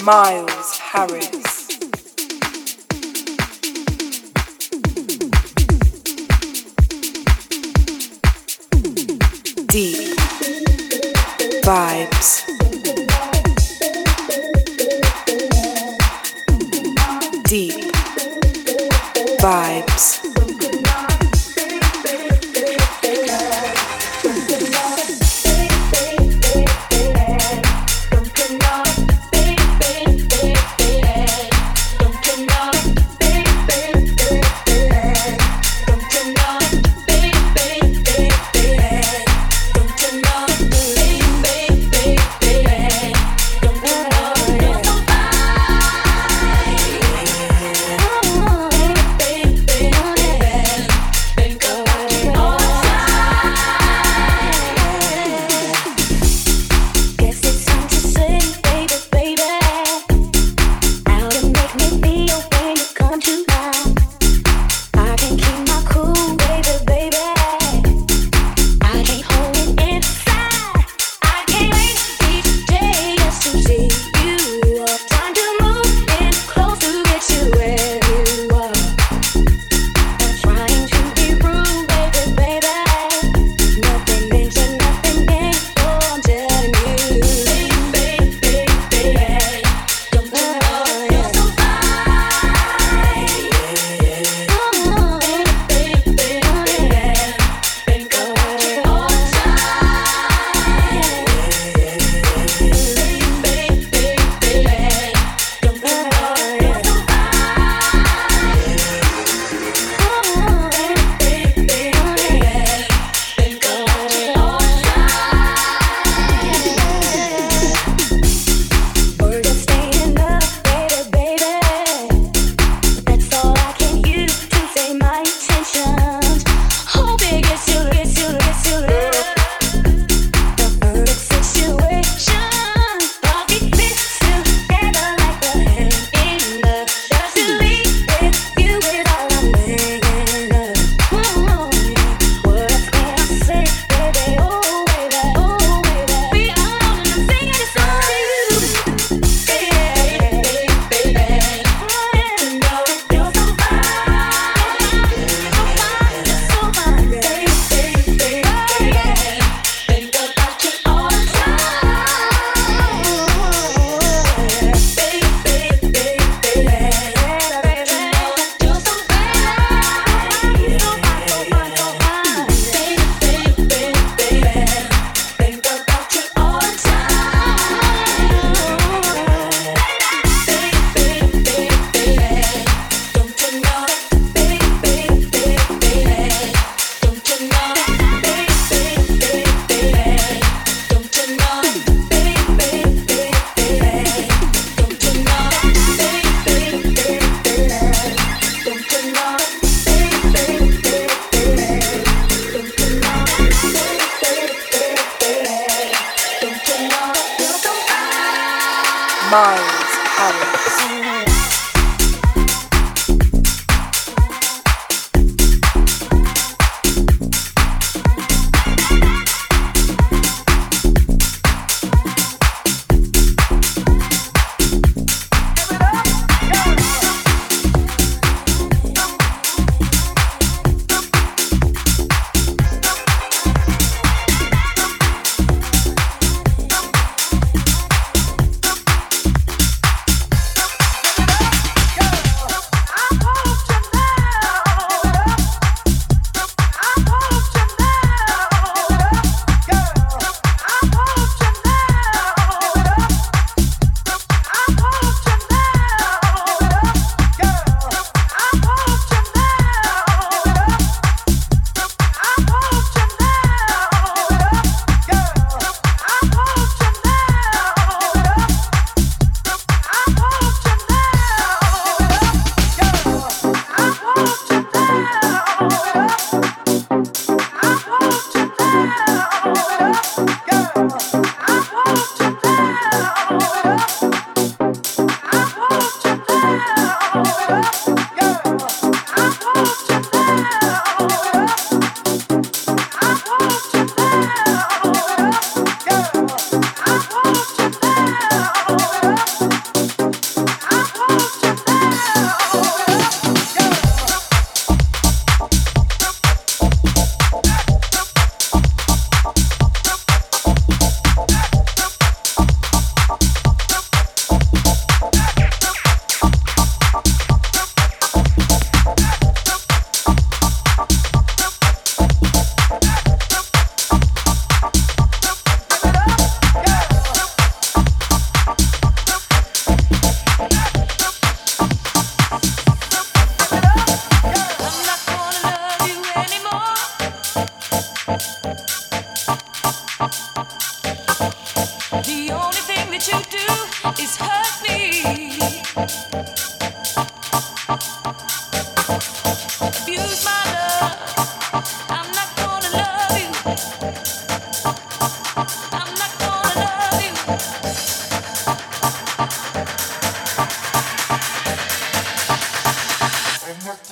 Miles Harris. Deep vibes. Deep vibes.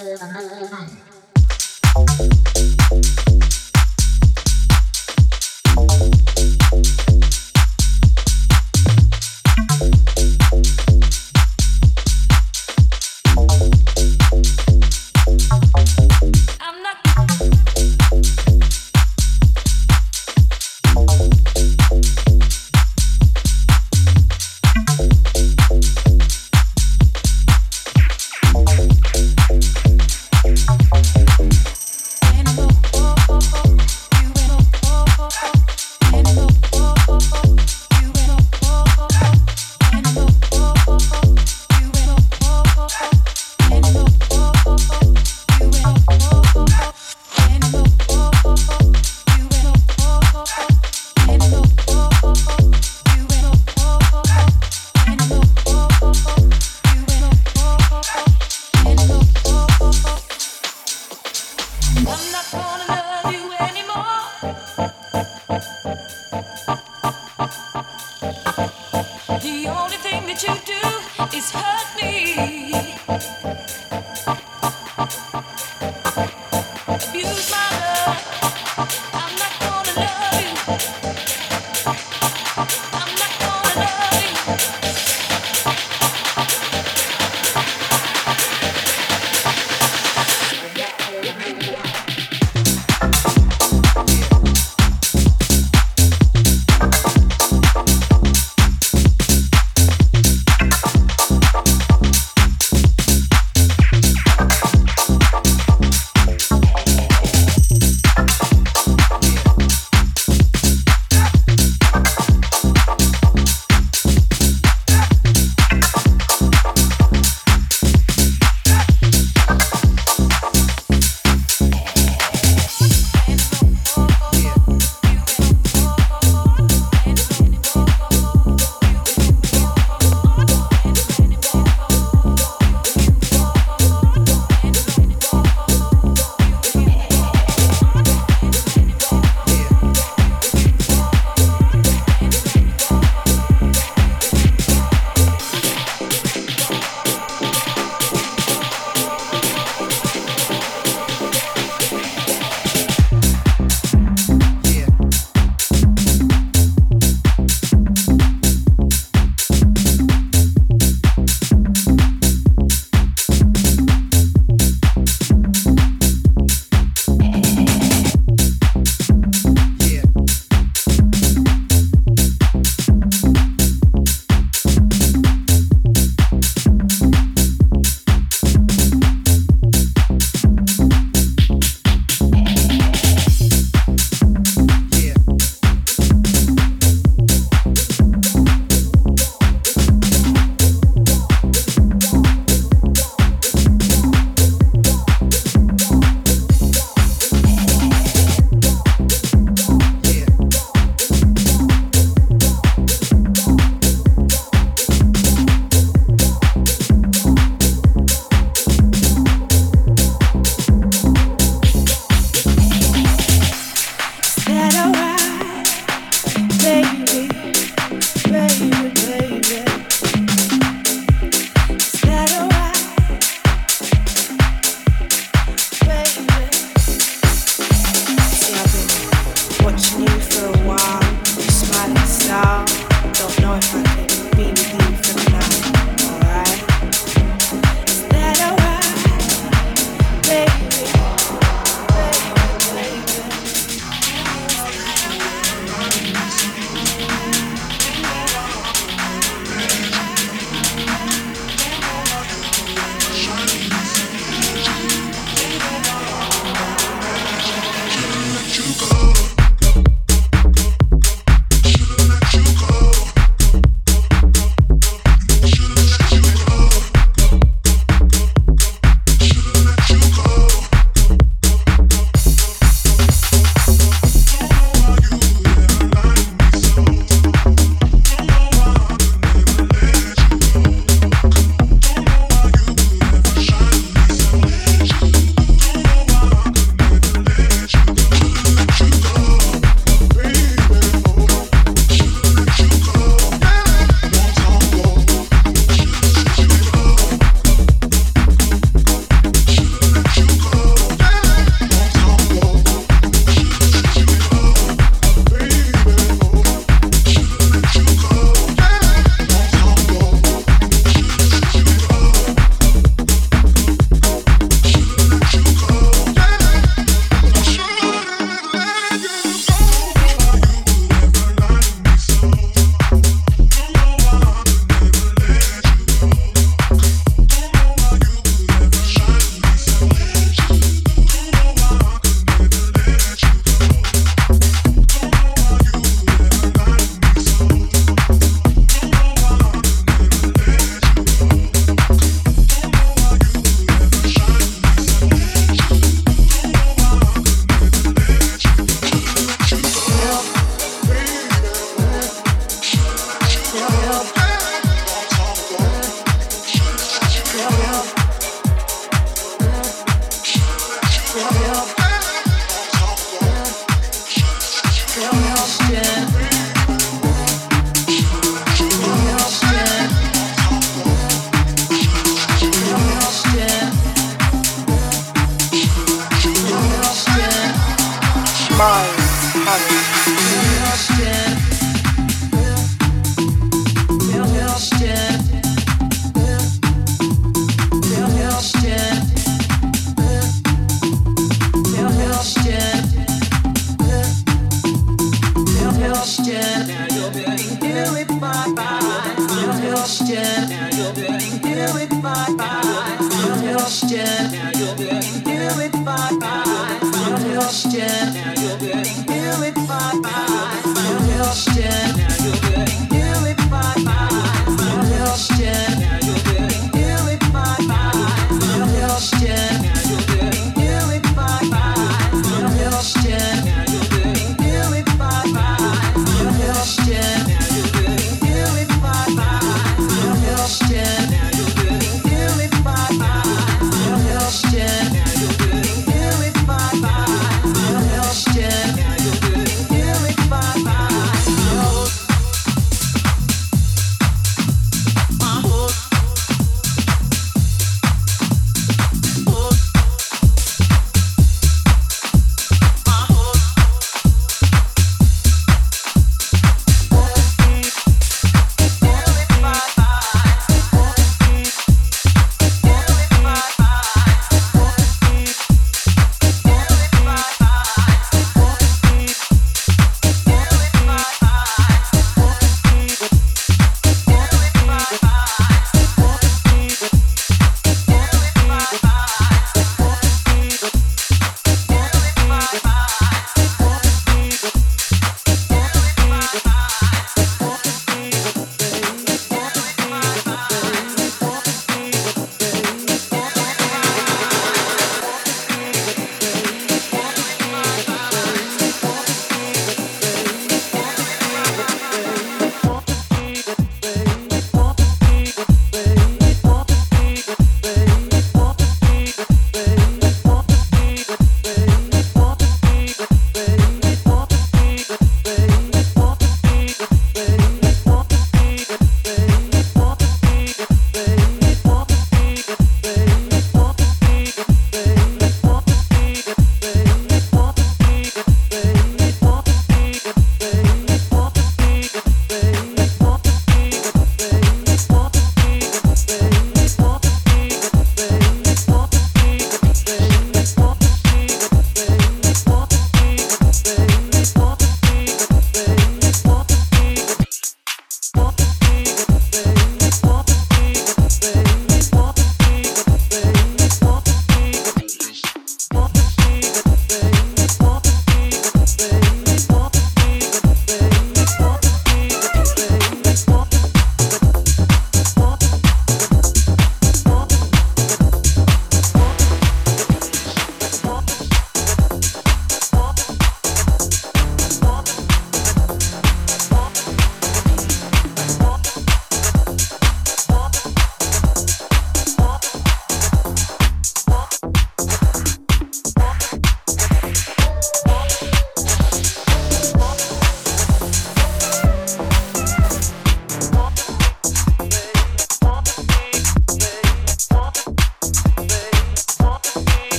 to the.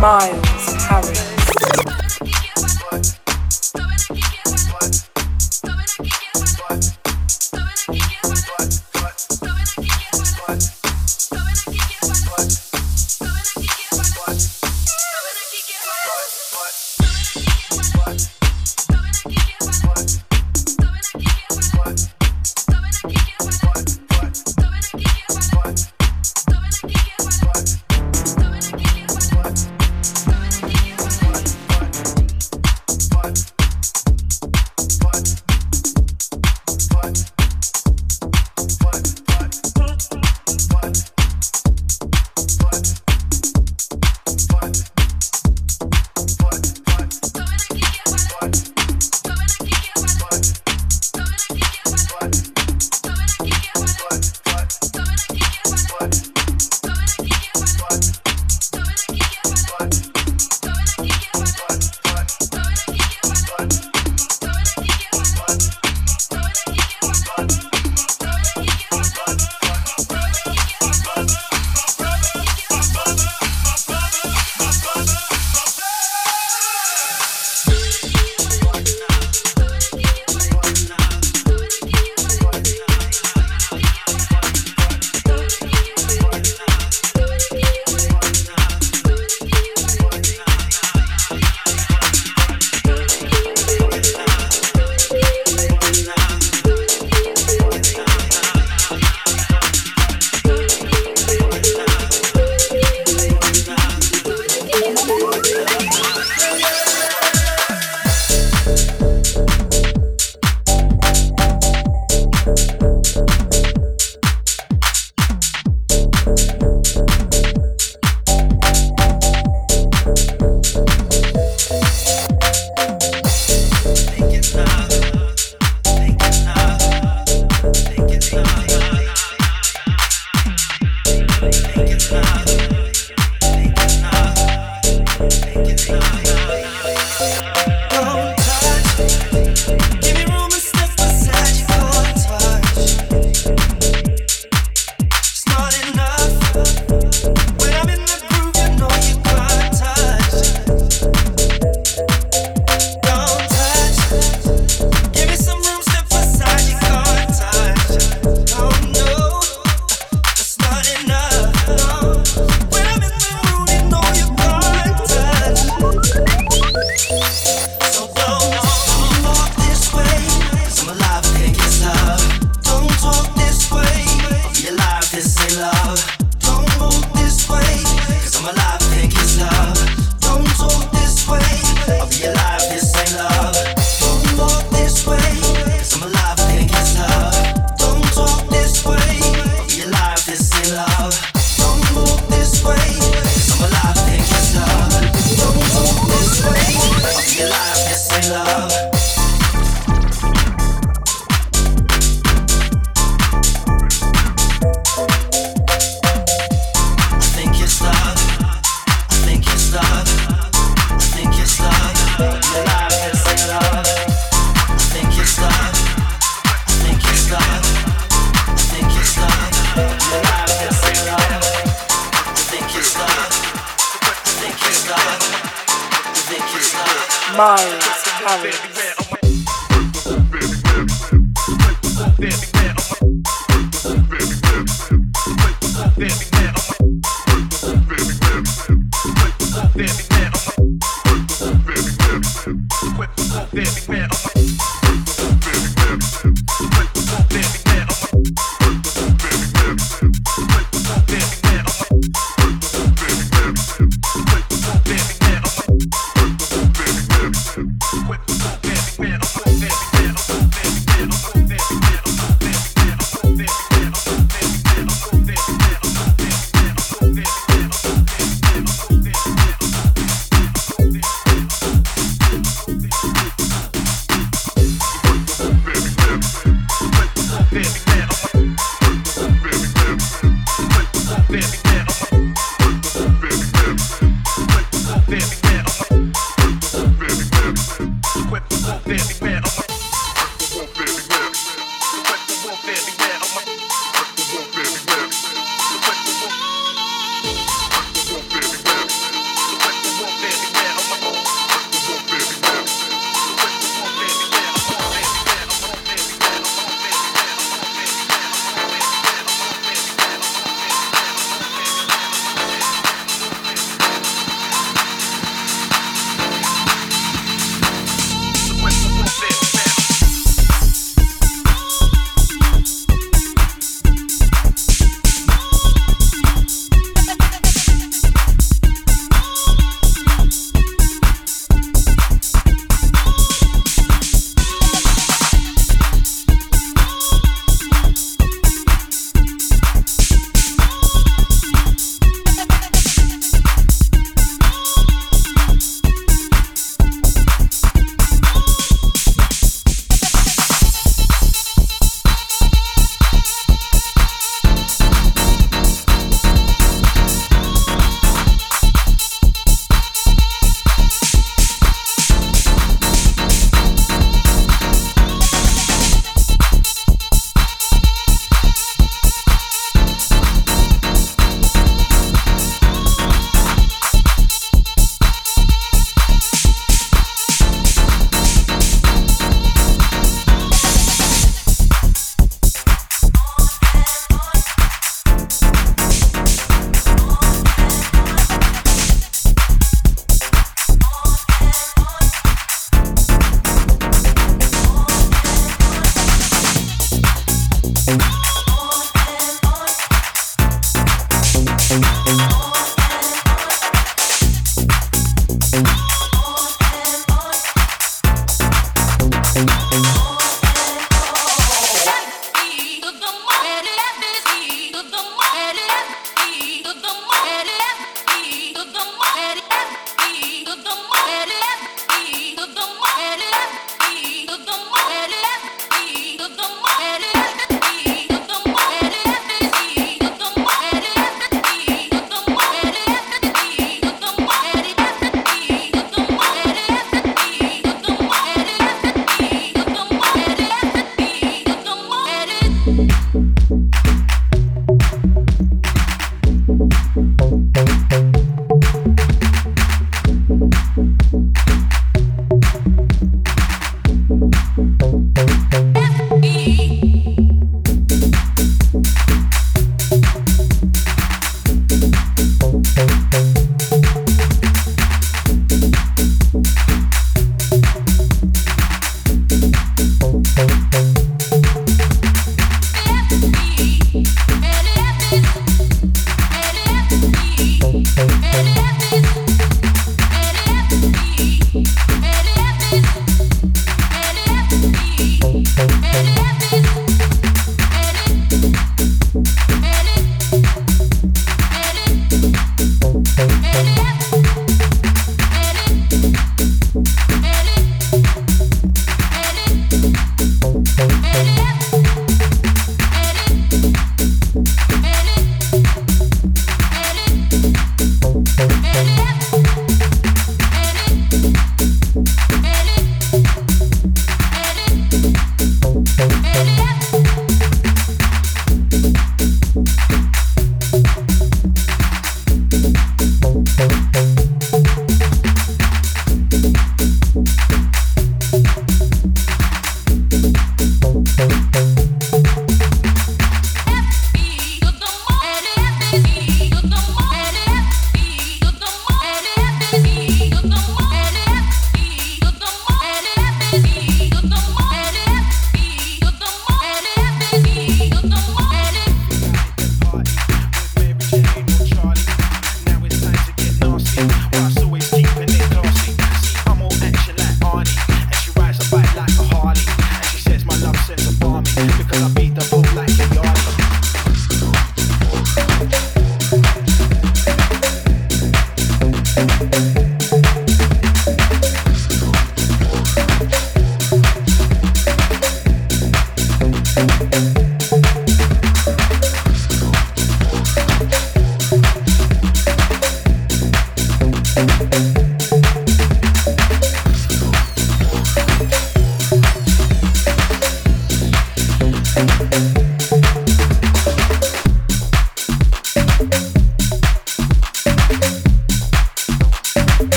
Miles Harris.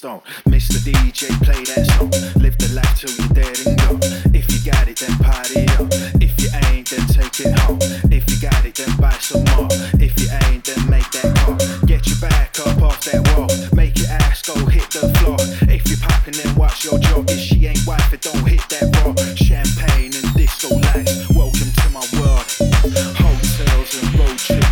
Stone. Mr. DJ, play that song. Live the life till you're dead and gone. If you got it, then party on. If you ain't, then take it home. If you got it, then buy some more. If you ain't, then make that call. Get your back up off that wall. Make your ass go hit the floor. If you're popping, then watch your jaw. If she ain't wife, it don't hit that raw. Champagne and disco lights. Welcome to my world. Hotels and road trips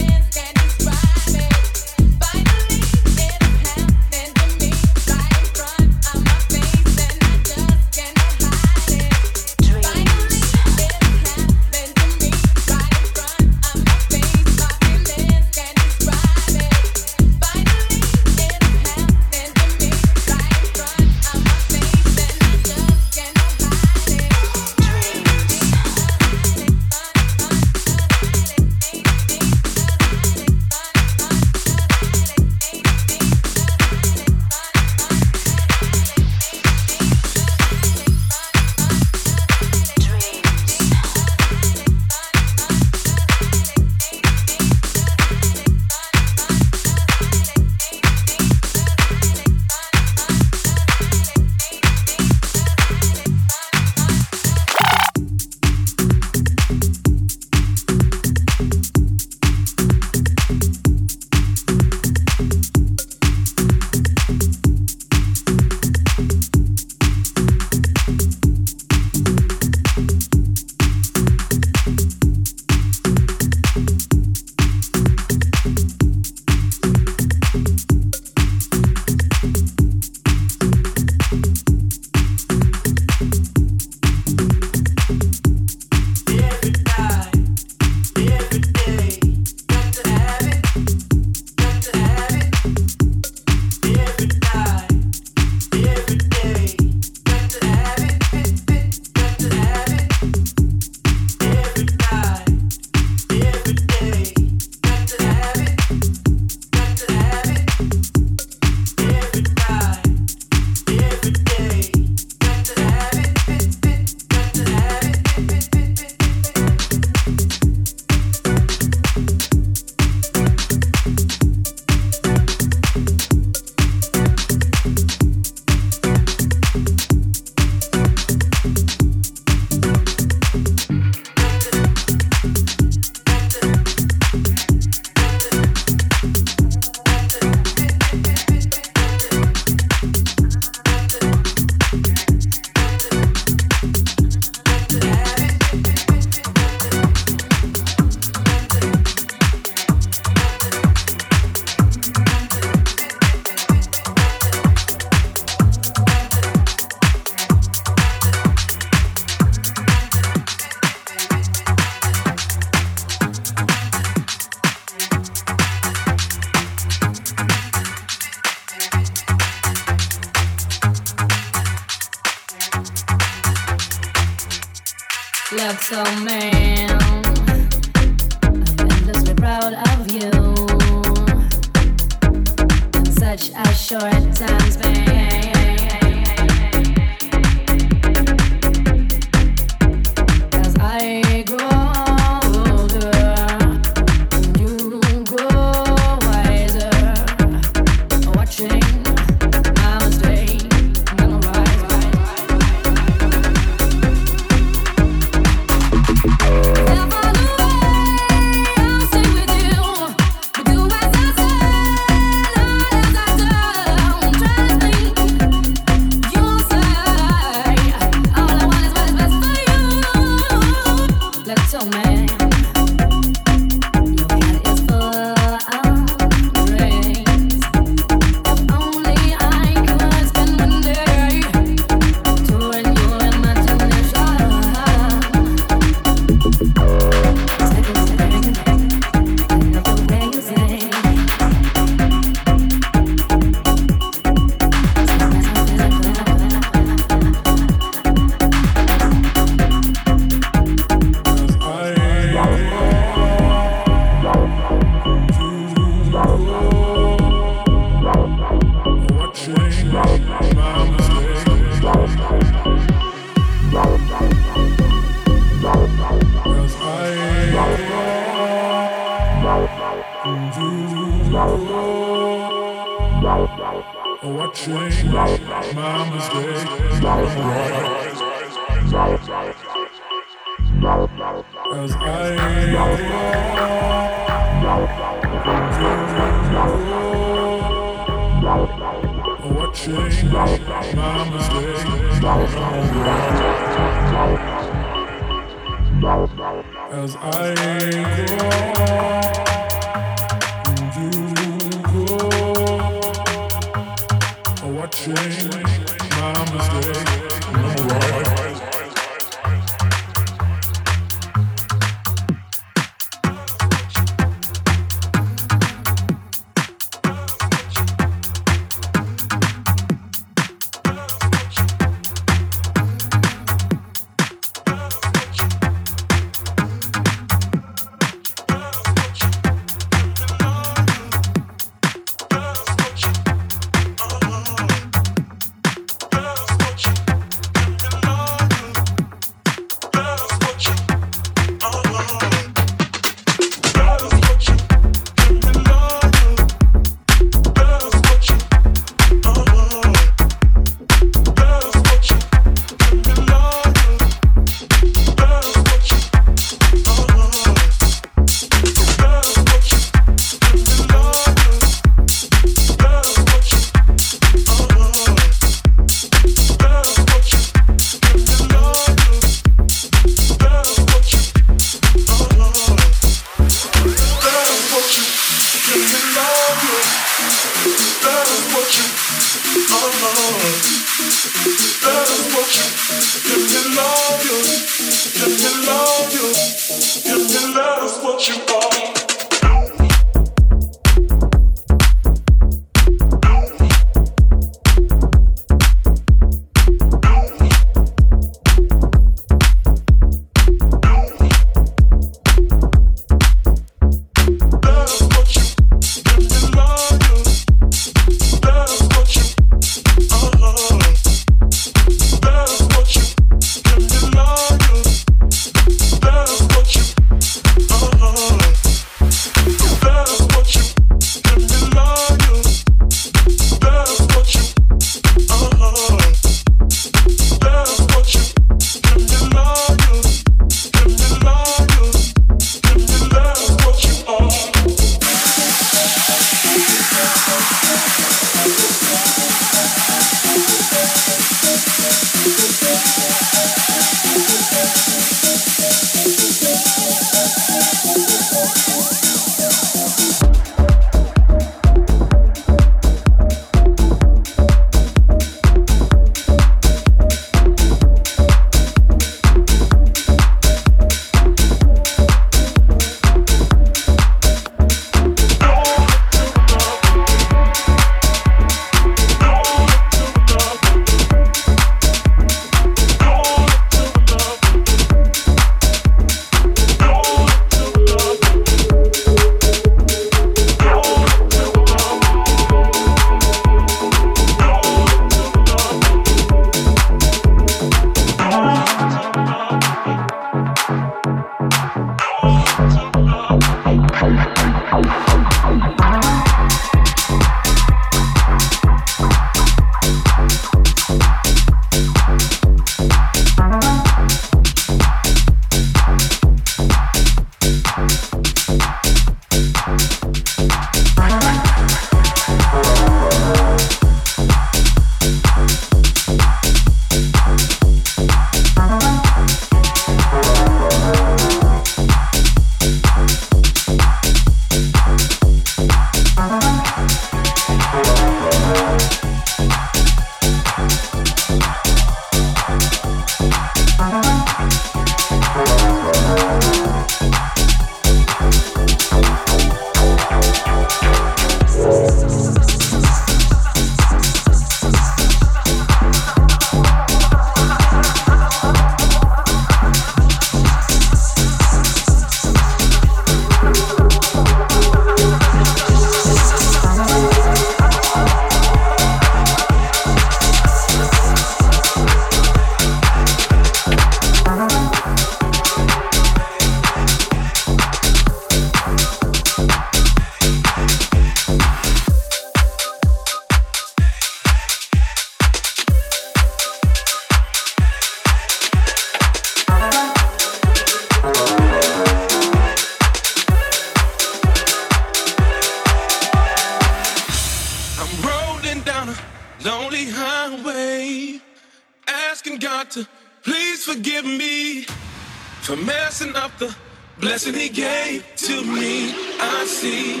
And he gave to me, I see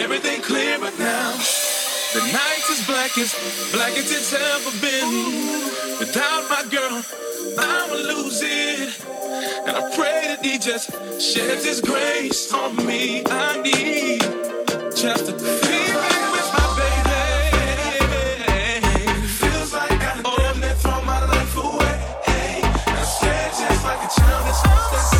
everything clearer now. The night is blackest, blackest it's ever been. Without my girl, I'ma lose it. And I pray that he just sheds his grace on me. I need just a be with my baby. Feels like I oh. lived throw my life away. I said just like a child that's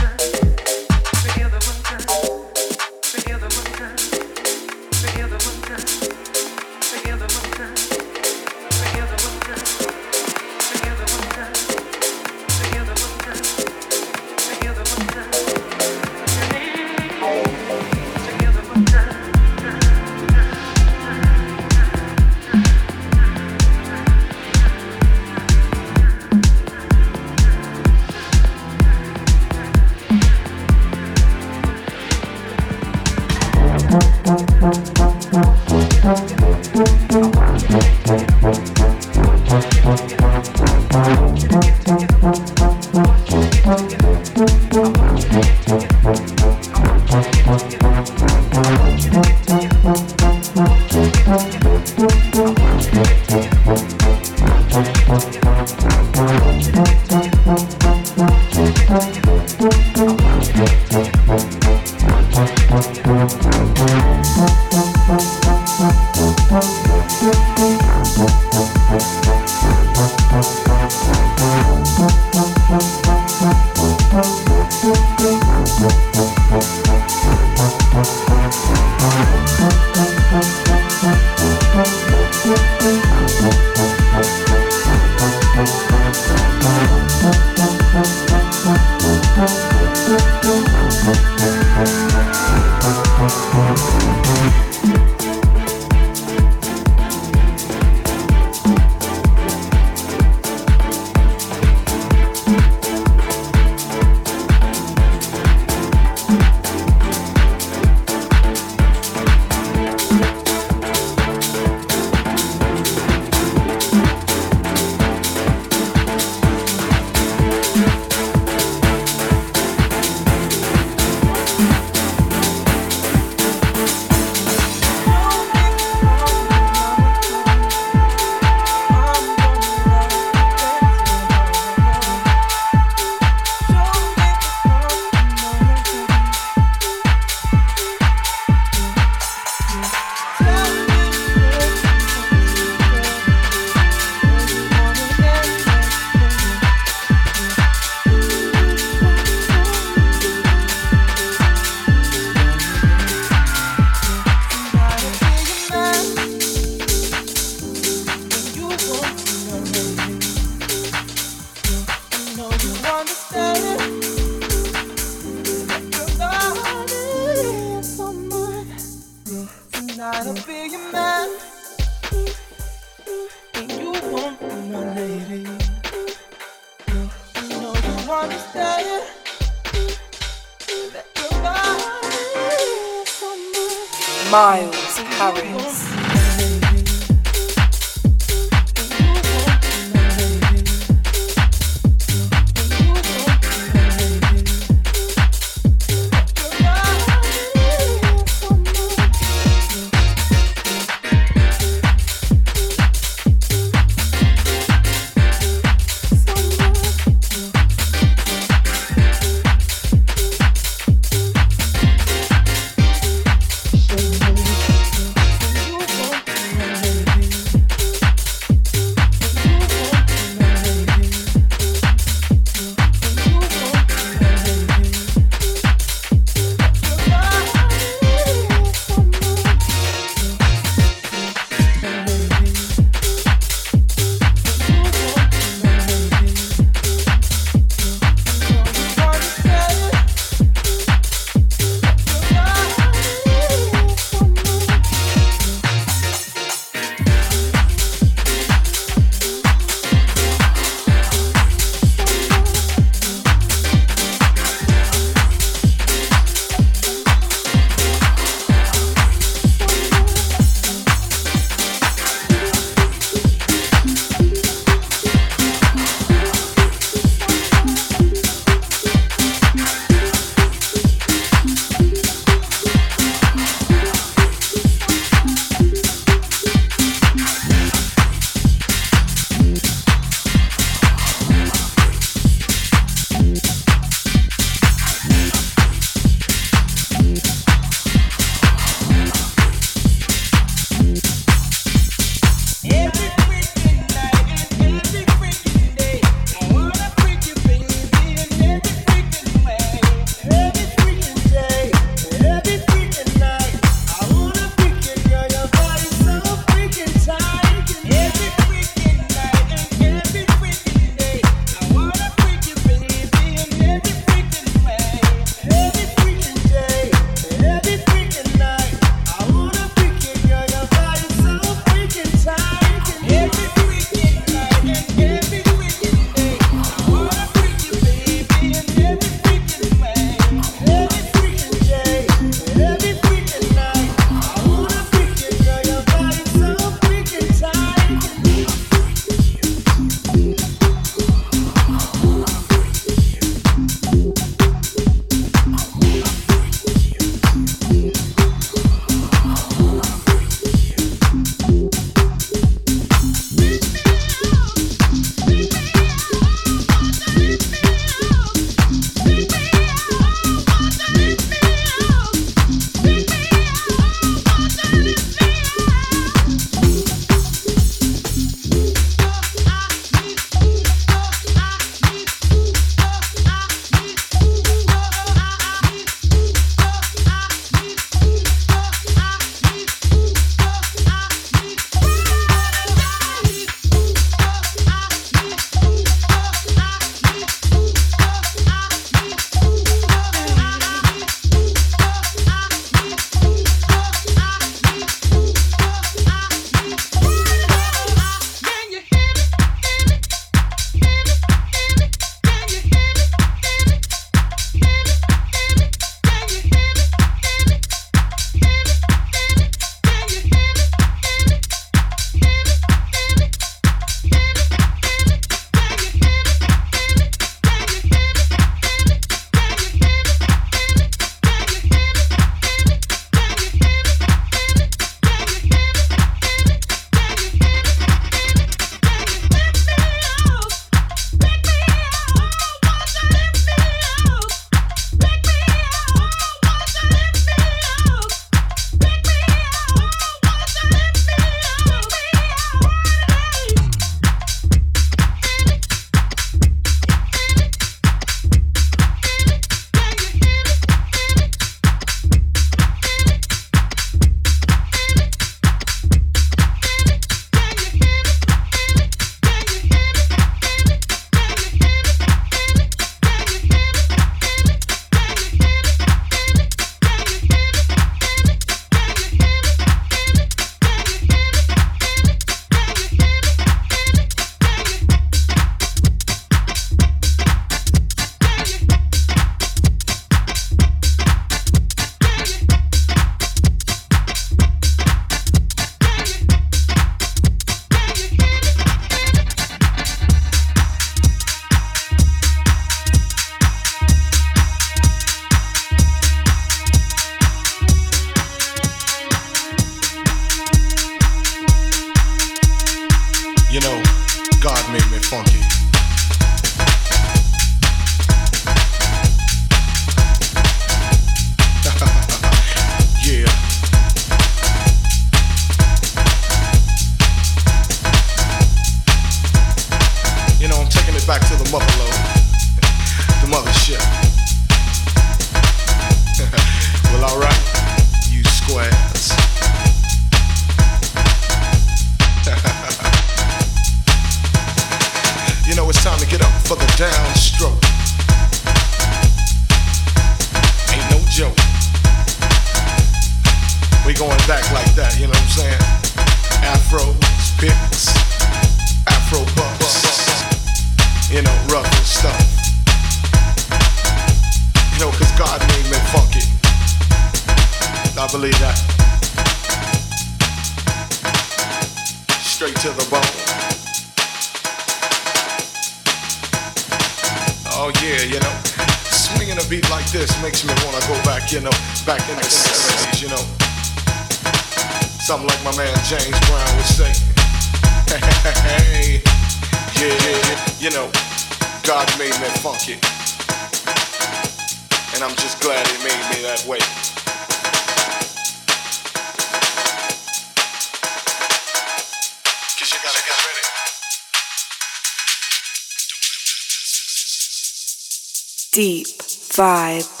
Vibes.